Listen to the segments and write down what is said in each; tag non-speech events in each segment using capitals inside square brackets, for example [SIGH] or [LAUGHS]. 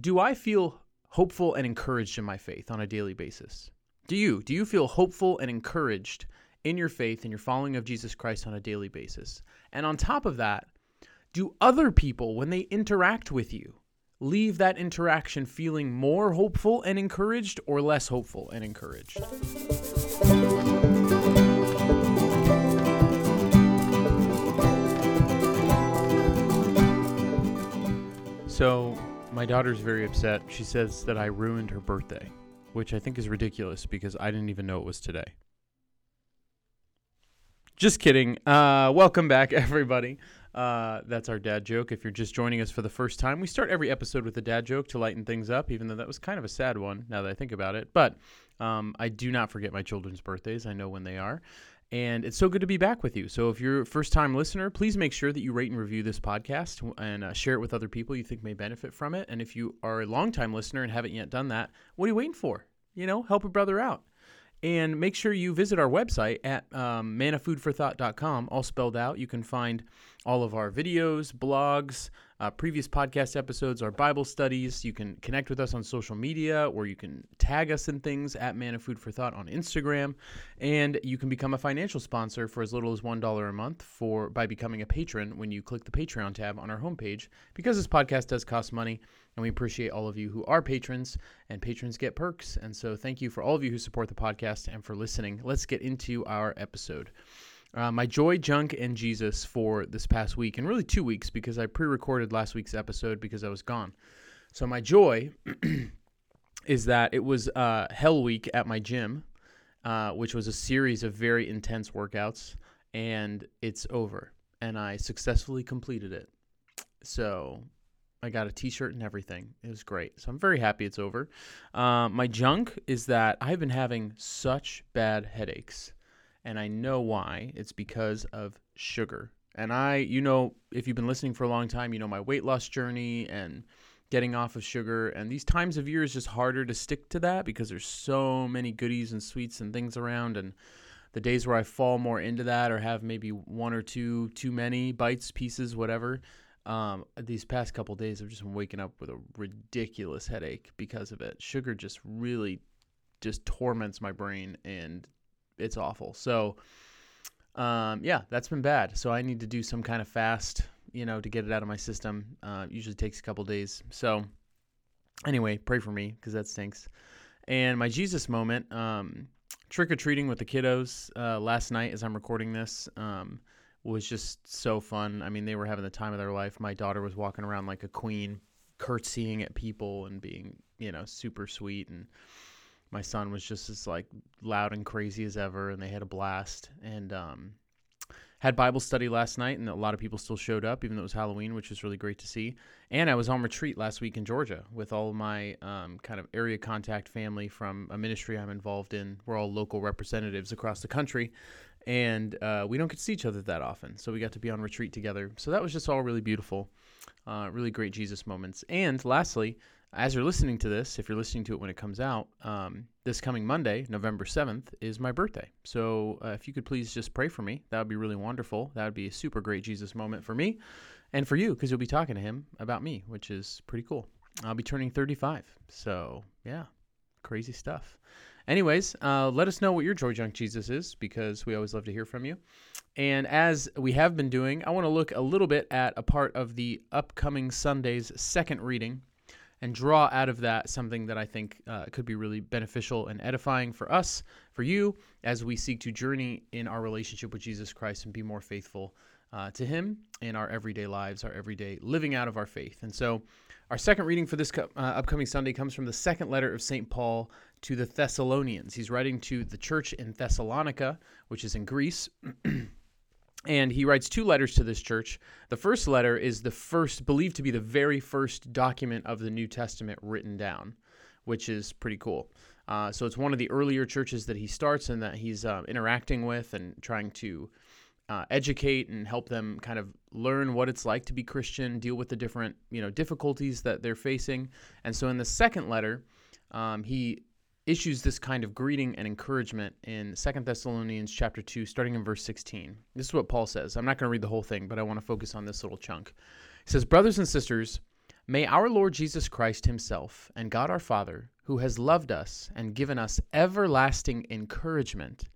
do I feel hopeful and encouraged in my faith on a daily basis? Do you? Do you feel hopeful and encouraged in your faith and your following of Jesus Christ on a daily basis? And on top of that, do other people, when they interact with you, leave that interaction feeling more hopeful and encouraged or less hopeful and encouraged? So, my daughter's very upset. She says that I ruined her birthday, which I think is ridiculous because I didn't even know it was today. Just kidding. Uh, welcome back, [LAUGHS] everybody. Uh, that's our dad joke. If you're just joining us for the first time, we start every episode with a dad joke to lighten things up, even though that was kind of a sad one now that I think about it. But um, I do not forget my children's birthdays. I know when they are. And it's so good to be back with you. So, if you're a first time listener, please make sure that you rate and review this podcast and uh, share it with other people you think may benefit from it. And if you are a long time listener and haven't yet done that, what are you waiting for? You know, help a brother out. And make sure you visit our website at um, manafoodforthought.com, all spelled out. You can find all of our videos, blogs, uh, previous podcast episodes, our Bible studies. You can connect with us on social media or you can tag us in things at Man of Food for Thought on Instagram. And you can become a financial sponsor for as little as $1 a month for by becoming a patron when you click the Patreon tab on our homepage because this podcast does cost money and we appreciate all of you who are patrons, and patrons get perks. And so, thank you for all of you who support the podcast and for listening. Let's get into our episode. Uh, my joy, junk, and Jesus for this past week, and really two weeks because I pre recorded last week's episode because I was gone. So, my joy [CLEARS THROAT] is that it was uh, Hell Week at my gym, uh, which was a series of very intense workouts, and it's over. And I successfully completed it. So, I got a T-shirt and everything. It was great. So I'm very happy it's over. Uh, my junk is that I've been having such bad headaches, and I know why. It's because of sugar. And I, you know, if you've been listening for a long time, you know my weight loss journey and getting off of sugar. And these times of year is just harder to stick to that because there's so many goodies and sweets and things around. And the days where I fall more into that or have maybe one or two too many bites, pieces, whatever um, these past couple days, I've just been waking up with a ridiculous headache because of it. Sugar just really just torments my brain, and it's awful. So, um, yeah, that's been bad. So I need to do some kind of fast, you know, to get it out of my system. Uh, usually takes a couple days. So, anyway, pray for me because that stinks. And my Jesus moment, um, trick or treating with the kiddos uh, last night as I'm recording this. Um, was just so fun. I mean, they were having the time of their life. My daughter was walking around like a queen, curtsying at people and being, you know, super sweet. And my son was just as like loud and crazy as ever. And they had a blast. And um, had Bible study last night, and a lot of people still showed up, even though it was Halloween, which was really great to see. And I was on retreat last week in Georgia with all of my um, kind of area contact family from a ministry I'm involved in. We're all local representatives across the country and uh, we don't get to see each other that often. So we got to be on retreat together. So that was just all really beautiful, uh, really great Jesus moments. And lastly, as you're listening to this, if you're listening to it when it comes out, um, this coming Monday, November 7th, is my birthday. So uh, if you could please just pray for me, that would be really wonderful. That would be a super great Jesus moment for me and for you because you'll be talking to him about me, which is pretty cool. I'll be turning 35. So yeah, crazy stuff. Anyways, uh, let us know what your Joy Junk Jesus is because we always love to hear from you. And as we have been doing, I want to look a little bit at a part of the upcoming Sunday's second reading and draw out of that something that I think uh, could be really beneficial and edifying for us, for you, as we seek to journey in our relationship with Jesus Christ and be more faithful uh, to Him in our everyday lives, our everyday living out of our faith. And so, our second reading for this uh, upcoming Sunday comes from the second letter of St. Paul to the Thessalonians. He's writing to the church in Thessalonica, which is in Greece. [CLEARS THROAT] and he writes two letters to this church. The first letter is the first, believed to be the very first document of the New Testament written down, which is pretty cool. Uh, so it's one of the earlier churches that he starts and that he's uh, interacting with and trying to uh, educate and help them kind of learn what it's like to be Christian, deal with the different you know difficulties that they're facing. And so in the second letter, um, he issues this kind of greeting and encouragement in Second Thessalonians chapter 2 starting in verse 16. This is what Paul says. I'm not going to read the whole thing, but I want to focus on this little chunk. He says, "Brothers and sisters, May our Lord Jesus Christ Himself and God our Father, who has loved us and given us everlasting encouragement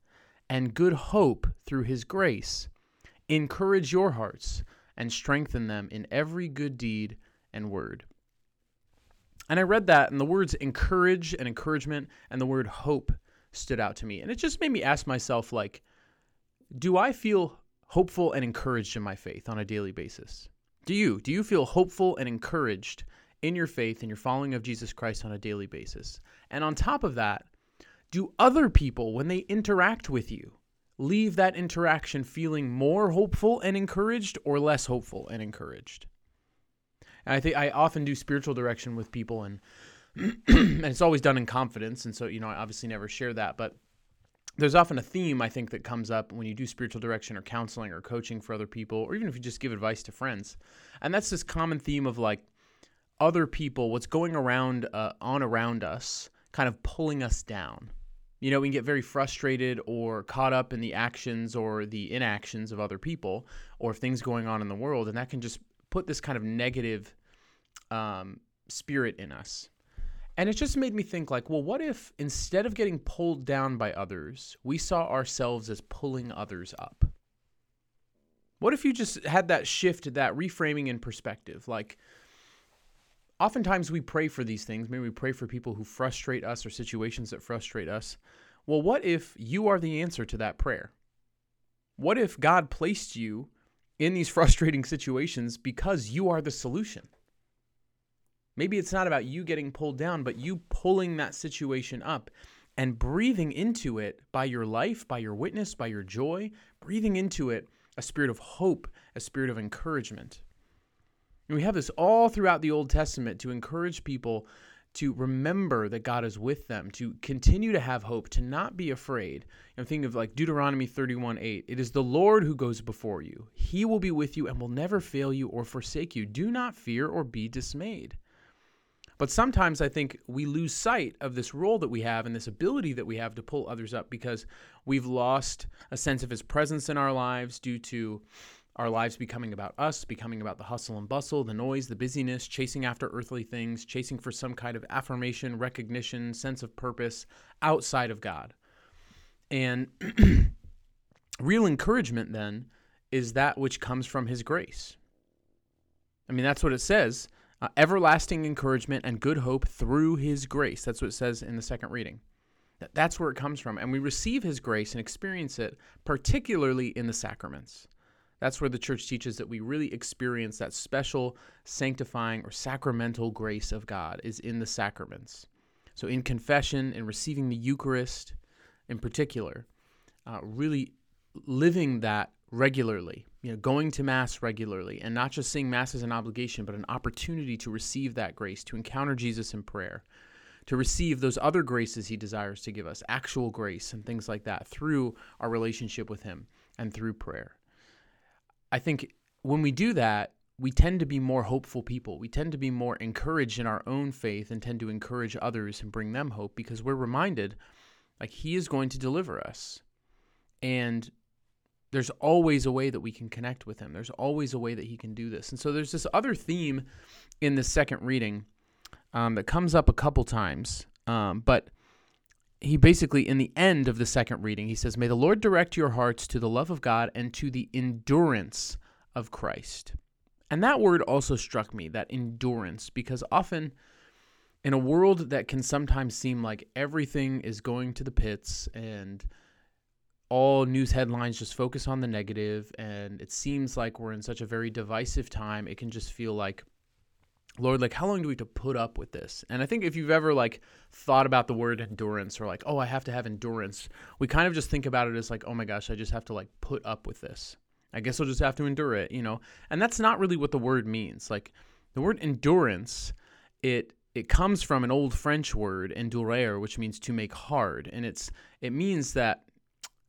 and good hope through His grace, encourage your hearts and strengthen them in every good deed and word. And I read that, and the words encourage and encouragement and the word hope stood out to me. And it just made me ask myself, like, do I feel hopeful and encouraged in my faith on a daily basis? Do you? Do you feel hopeful and encouraged in your faith and your following of Jesus Christ on a daily basis? And on top of that, do other people, when they interact with you, leave that interaction feeling more hopeful and encouraged or less hopeful and encouraged? And I think I often do spiritual direction with people, and [CLEARS THROAT] and it's always done in confidence. And so, you know, I obviously never share that, but there's often a theme I think that comes up when you do spiritual direction or counseling or coaching for other people, or even if you just give advice to friends. And that's this common theme of like other people, what's going around uh, on around us, kind of pulling us down. You know, we can get very frustrated or caught up in the actions or the inactions of other people or things going on in the world, and that can just put this kind of negative um, spirit in us. And it just made me think like, well, what if instead of getting pulled down by others, we saw ourselves as pulling others up? What if you just had that shift, that reframing in perspective? Like, oftentimes we pray for these things. Maybe we pray for people who frustrate us or situations that frustrate us. Well, what if you are the answer to that prayer? What if God placed you in these [LAUGHS] frustrating situations because you are the solution? Maybe it's not about you getting pulled down, but you pulling that situation up and breathing into it by your life, by your witness, by your joy, breathing into it a spirit of hope, a spirit of encouragement. And we have this all throughout the Old Testament to encourage people to remember that God is with them, to continue to have hope, to not be afraid. I'm thinking of like Deuteronomy 31 8. It is the Lord who goes before you. He will be with you and will never fail you or forsake you. Do not fear or be dismayed. But sometimes I think we lose sight of this role that we have and this ability that we have to pull others up because we've lost a sense of his presence in our lives due to our lives becoming about us, becoming about the hustle and bustle, the noise, the busyness, chasing after earthly things, chasing for some kind of affirmation, recognition, sense of purpose outside of God. And [CLEARS THROAT] real encouragement then is that which comes from his grace. I mean, that's what it says uh, everlasting encouragement and good hope through his grace. That's what it says in the second reading. That's where it comes from. And we receive his grace and experience it, particularly in the sacraments. That's where the church teaches that we really experience that special sanctifying or sacramental grace of God is in the sacraments. So in confession and receiving the Eucharist in particular, uh, really living that regularly, you know, going to Mass regularly, and not just seeing Mass as an obligation, but an opportunity to receive that grace, to encounter Jesus in prayer, to receive those other graces He desires to give us, actual grace and things like that, through our relationship with Him and through prayer. I think when we do that, we tend to be more hopeful people. We tend to be more encouraged in our own faith and tend to encourage others and bring them hope because we're reminded like he is going to deliver us. And there's always a way that we can connect with him. There's always a way that he can do this. And so there's this other theme in the second reading um, that comes up a couple times. Um, but he basically, in the end of the second reading, he says, May the Lord direct your hearts to the love of God and to the endurance of Christ. And that word also struck me, that endurance, because often in a world that can sometimes seem like everything is going to the pits and all news headlines just focus on the negative and it seems like we're in such a very divisive time it can just feel like lord like how long do we have to put up with this? And i think if you've ever like thought about the word endurance or like oh i have to have endurance we kind of just think about it as like oh my gosh i just have to like put up with this. I guess i'll just have to endure it you know? And that's not really what the word means. Like the word endurance it it comes from an old french word endurer which means to make hard. And it's it means that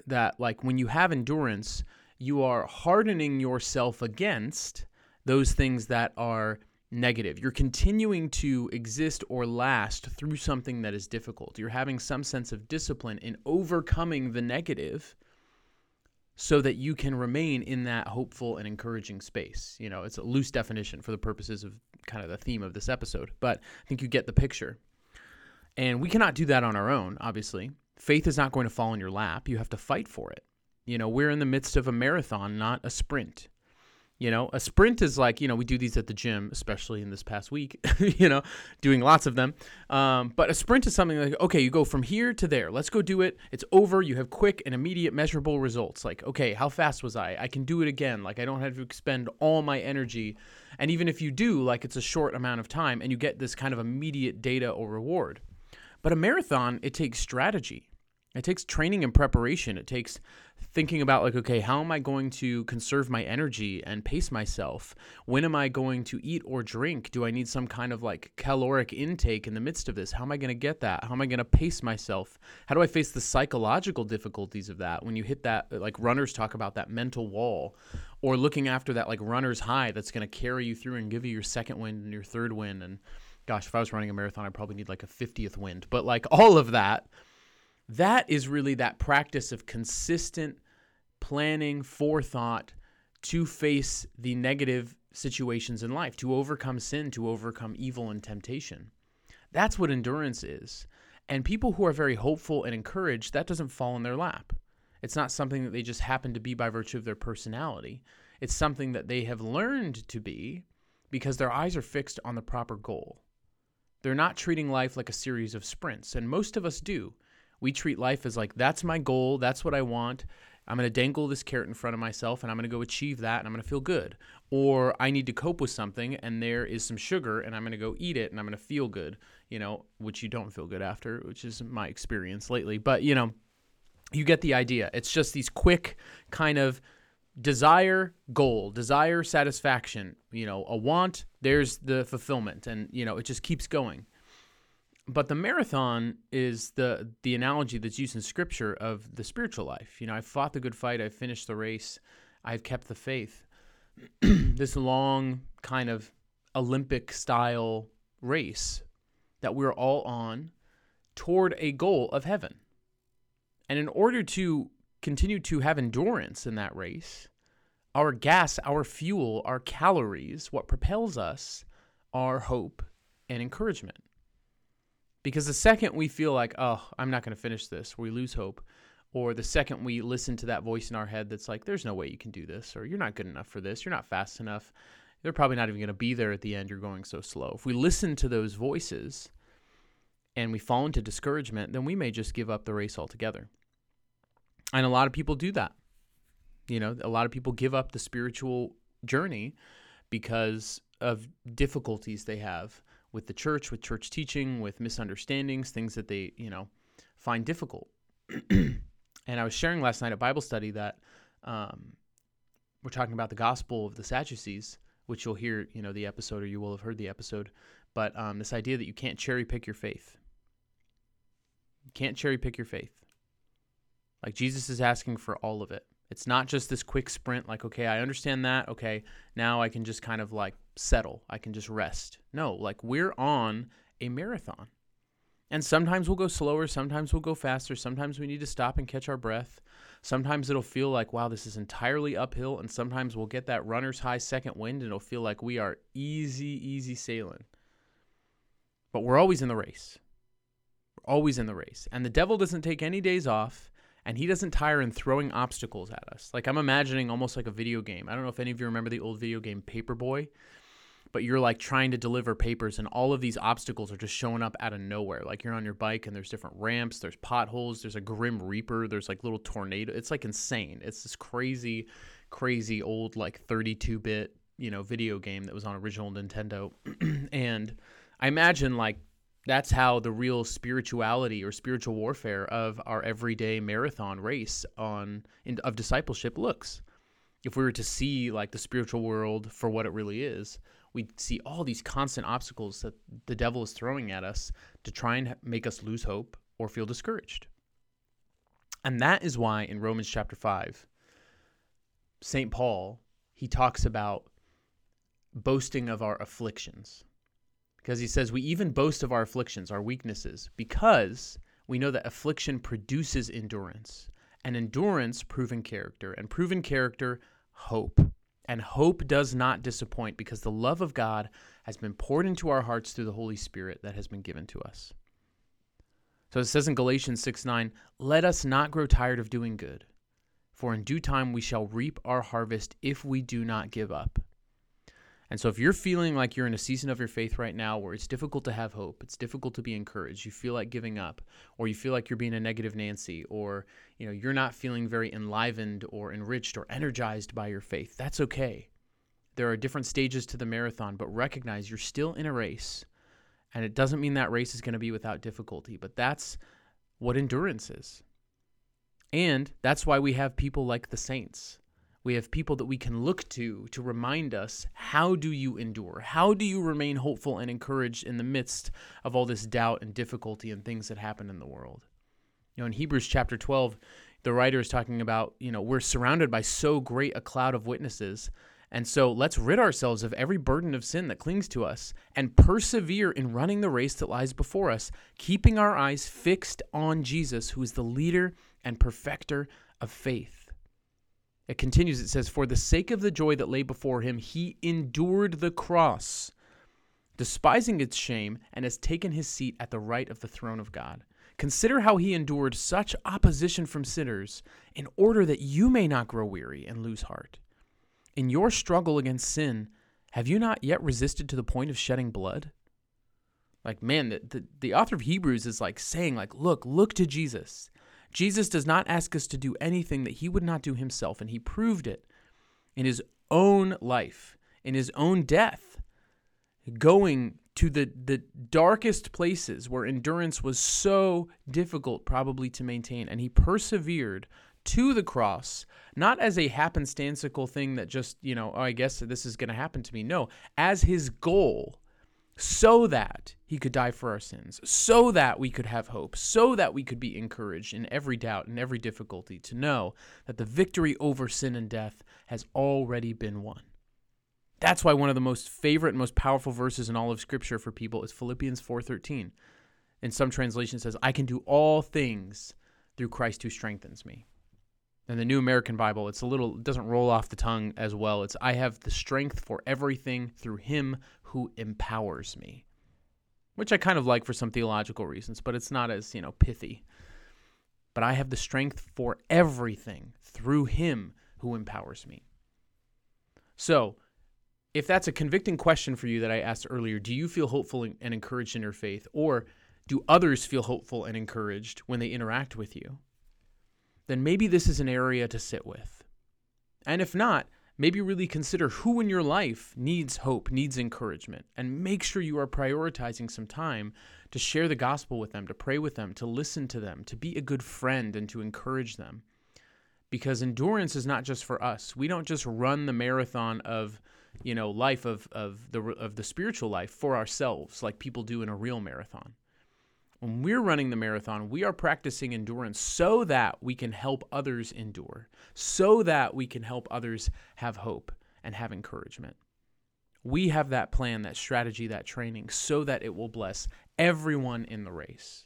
that like when you have endurance, you are hardening yourself against those things that are negative. You're continuing to exist or last through something that is difficult. You're having some sense of discipline in overcoming the negative so that you can remain in that hopeful and encouraging space. You know, it's a loose definition for the purposes of kind of the theme of this episode, but I think you get the picture. And we cannot do that on our own, obviously. Faith is not going to fall in your lap. You have to fight for it. You know, we're in the midst of a marathon, not a sprint. You know, a sprint is like, you know, we do these at the gym, especially in this past week, [LAUGHS] you know, doing lots of them. Um, but a sprint is something like, okay, you go from here to there. Let's go do it. It's over. You have quick and immediate measurable results. Like, okay, how fast was I? I can do it again. Like, I don't have to expend all my energy. And even if you do, like, it's a short amount of time and you get this kind of immediate data or reward. But a marathon, it takes strategy. It takes training and preparation. It takes thinking about like okay how am i going to conserve my energy and pace myself? When am i going to eat or drink? Do i need some kind of like caloric intake in the midst of this? How am i going to get that? How am i going to pace myself? How do i face the psychological difficulties of that? When you hit that like runners talk about that mental wall or looking after that like runner's high that's going to carry you through and give you your second wind and your third wind. And gosh if i was running a marathon i'd probably need like a 50th wind. But like [LAUGHS] all of that that is really that practice of consistent planning, forethought to face the negative situations in life, to overcome sin, to overcome evil and temptation. That's what endurance is. And people who are very hopeful and encouraged, that doesn't fall in their lap. It's not something that they just happen to be by virtue of their personality. It's something that they have learned to be because their eyes are fixed on the proper goal. They're not treating life like a series of sprints, and most of us do. We treat life as like, that's my goal, that's what I want. I'm going to dangle this carrot in front of myself and I'm going to go achieve that and I'm going to feel good. Or I need to cope with something and there is some sugar and I'm going to go eat it and I'm going to feel good, you know, which you don't feel good after, which is my experience lately. But, you know, you get the idea. It's just these quick kind of desire, goal, desire, satisfaction, you know, a want, there's the fulfillment. And, you know, it just keeps going but the marathon is the the analogy that's used in scripture of the spiritual life. You know, I've fought the good fight, I've finished the race, I've kept the faith. [CLEARS THROAT] this long kind of Olympic style race that we're all on toward a goal of heaven. And in order to continue to have endurance in that race, our gas, our fuel, our calories, what propels us are hope and encouragement. Because the second we feel like, oh, I'm not going to finish this, we lose hope. Or the second we listen to that voice in our head that's like, there's no way you can do this, or you're not good enough for this, you're not fast enough, they're probably not even going to be there at the end, you're going so slow. If we listen to those voices and we fall into discouragement, then we may just give up the race altogether. And a lot of people do that. You know, a lot of people give up the spiritual journey because of difficulties they have with the church, with church teaching, with misunderstandings, things that they, you know, find difficult. [CLEARS THROAT] and I was sharing last night at Bible study that um, we're talking about the gospel of the Sadducees, which you'll hear, you know, the episode or you will have heard the episode. But um, this idea that you can't cherry pick your faith. You can't cherry pick your faith. Like Jesus is asking for all of it. It's not just this quick sprint, like, okay, I understand that. Okay, now I can just kind of like settle. I can just rest. No, like we're on a marathon. And sometimes we'll go slower, sometimes we'll go faster, sometimes we need to stop and catch our breath. Sometimes it'll feel like, wow, this is entirely uphill. And sometimes we'll get that runner's high second wind and it'll feel like we are easy, easy sailing. But we're always in the race. We're always in the race. And the devil doesn't take any days off and he doesn't tire in throwing obstacles at us. Like I'm imagining almost like a video game. I don't know if any of you remember the old video game Paperboy, but you're like trying to deliver papers and all of these obstacles are just showing up out of nowhere. Like you're on your bike and there's different ramps, there's potholes, there's a grim reaper, there's like little tornado. It's like insane. It's this crazy crazy old like 32-bit, you know, video game that was on original Nintendo. [CLEARS THROAT] and I imagine like that's how the real spirituality or spiritual warfare of our everyday marathon race on in, of discipleship looks. If we were to see like the spiritual world for what it really is, we'd see all these constant obstacles that the devil is throwing at us to try and make us lose hope or feel discouraged. And that is why in Romans chapter 5, St. Paul, he talks about boasting of our afflictions because he says, We even boast of our afflictions, our weaknesses, because we know that affliction produces endurance, and endurance, proven character, and proven character, hope. And hope does not disappoint because the love of God has been poured into our hearts through the Holy Spirit that has been given to us. So it says in Galatians 6 9, let us not grow tired of doing good, for in due time we shall reap our harvest if we do not give up. And so if you're feeling like you're in a season of your faith right now where it's difficult to have hope, it's difficult to be encouraged, you feel like giving up, or you feel like you're being a negative Nancy, or you know, you're not feeling very enlivened or enriched or energized by your faith, that's okay. There are different stages to the marathon, but recognize you're still in a race. And it doesn't mean that race is going to be without difficulty, but that's what endurance is. And that's why we have people like the saints we have people that we can look to to remind us how do you endure? How do you remain hopeful and encouraged in the midst of all this doubt and difficulty and things that happen in the world? You know, in Hebrews chapter 12, the writer is talking about, you know, we're surrounded by so great a cloud of witnesses. And so let's rid ourselves of every burden of sin that clings to us and persevere in running the race that lies before us, keeping our eyes fixed on Jesus, who is the leader and perfecter of faith. It continues, it says, For the sake of the joy that lay before him, he endured the cross, despising its shame, and has taken his seat at the right of the throne of God. Consider how he endured such opposition from sinners, in order that you may not grow weary and lose heart. In your struggle against sin, have you not yet resisted to the point of shedding blood? Like, man, the, the, the author of Hebrews is like saying, like, look, look to Jesus. Jesus does not ask us to do anything that he would not do himself, and he proved it in his own life, in his own death, going to the, the darkest places where endurance was so difficult, probably to maintain. And he persevered to the cross, not as a happenstantical thing that just, you know, oh, I guess this is going to happen to me. No, as his goal so that he could die for our sins, so that we could have hope, so that we could be encouraged in every doubt and every difficulty to know that the victory over sin and death has already been won. That's why one of the most favorite and most powerful verses in all of scripture for people is Philippians 4:13. In some translations says, "I can do all things through Christ who strengthens me." In the New American Bible, it's a little it doesn't roll off the tongue as well. It's I have the strength for everything through him who empowers me. Which I kind of like for some theological reasons, but it's not as, you know, pithy. But I have the strength for everything through him who empowers me. So, if that's a convicting question for you that I asked earlier, do you feel hopeful and encouraged in your faith or do others feel hopeful and encouraged when they interact with you? Then maybe this is an area to sit with. And if not, maybe really consider who in your life needs hope, needs encouragement, and make sure you are prioritizing some time to share the gospel with them, to pray with them, to listen to them, to be a good friend, and to encourage them. Because endurance is not just for us. We don't just run the marathon of, you know, life of, of the of the spiritual life for ourselves like people do in a real marathon. When we're running the marathon, we are practicing endurance so that we can help others endure, so that we can help others have hope and have encouragement. We have that plan, that strategy, that training so that it will bless everyone in the race.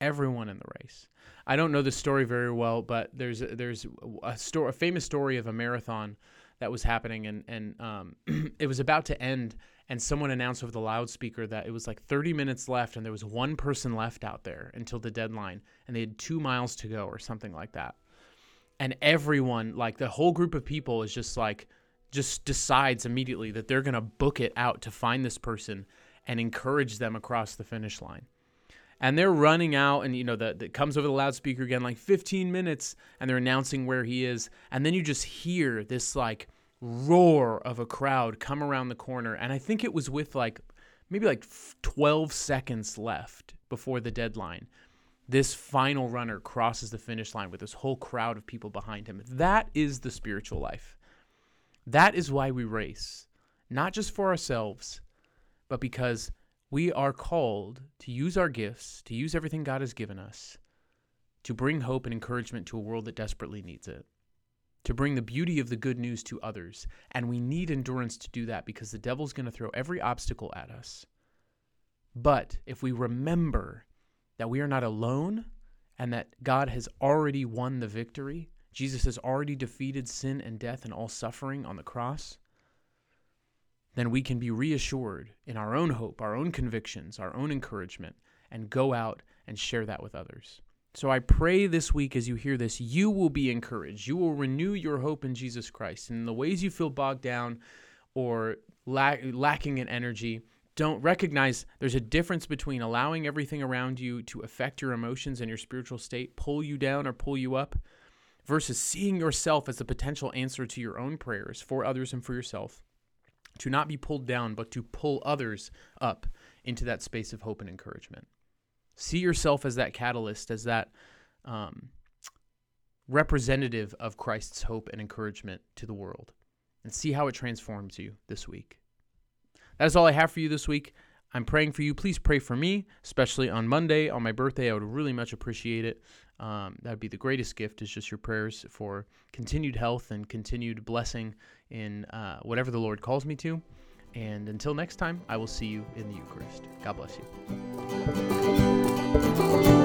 Everyone in the race. I don't know the story very well, but there's a, there's a story, a famous story of a marathon that was happening, and and um, [CLEARS THROAT] it was about to end, and someone announced over the loudspeaker that it was like 30 minutes left, and there was one person left out there until the deadline, and they had two miles to go or something like that, and everyone, like the whole group of people, is just like just decides immediately that they're gonna book it out to find this person and encourage them across the finish line. And they're running out and you know that comes over the loudspeaker again like 15 minutes and they're announcing where he is. And then you just hear this like roar of a crowd come around the corner and i think it was with like maybe like 12 seconds left before the deadline this final runner crosses the finish line with this whole crowd of people behind him. That is the spiritual life. That is why we race not just for ourselves but because we are called to use our gifts, to use everything God has given us, to bring hope and encouragement to a world that desperately needs it, to bring the beauty of the good news to others. And we need endurance to do that because the devil's going to throw every obstacle at us. But if we remember that we are not alone and that God has already won the victory. Jesus has already defeated sin and death and all suffering on the cross. Then we can be reassured in our own hope, our own convictions, our own encouragement, and go out and share that with others. So I pray this week as you hear this, you will be encouraged. You will renew your hope in Jesus Christ. And in the ways you feel bogged down or lack, lacking in energy, don't recognize there's a difference between allowing everything around you to affect your emotions and your spiritual state, pull you down or pull you up, versus seeing yourself as the potential answer to your own prayers for others and for yourself. To not be pulled down, but to pull others up into that space of hope and encouragement. See yourself as that catalyst, as that um, representative of Christ's hope and encouragement to the world, and see how it transforms you this week. That is all I have for you this week. I'm praying for you. Please pray for me, especially on Monday, on my birthday. I would really much appreciate it. Um, that would be the greatest gift, is just your prayers for continued health and continued blessing in uh, whatever the Lord calls me to. And until next time, I will see you in the Eucharist. God bless you. Bye.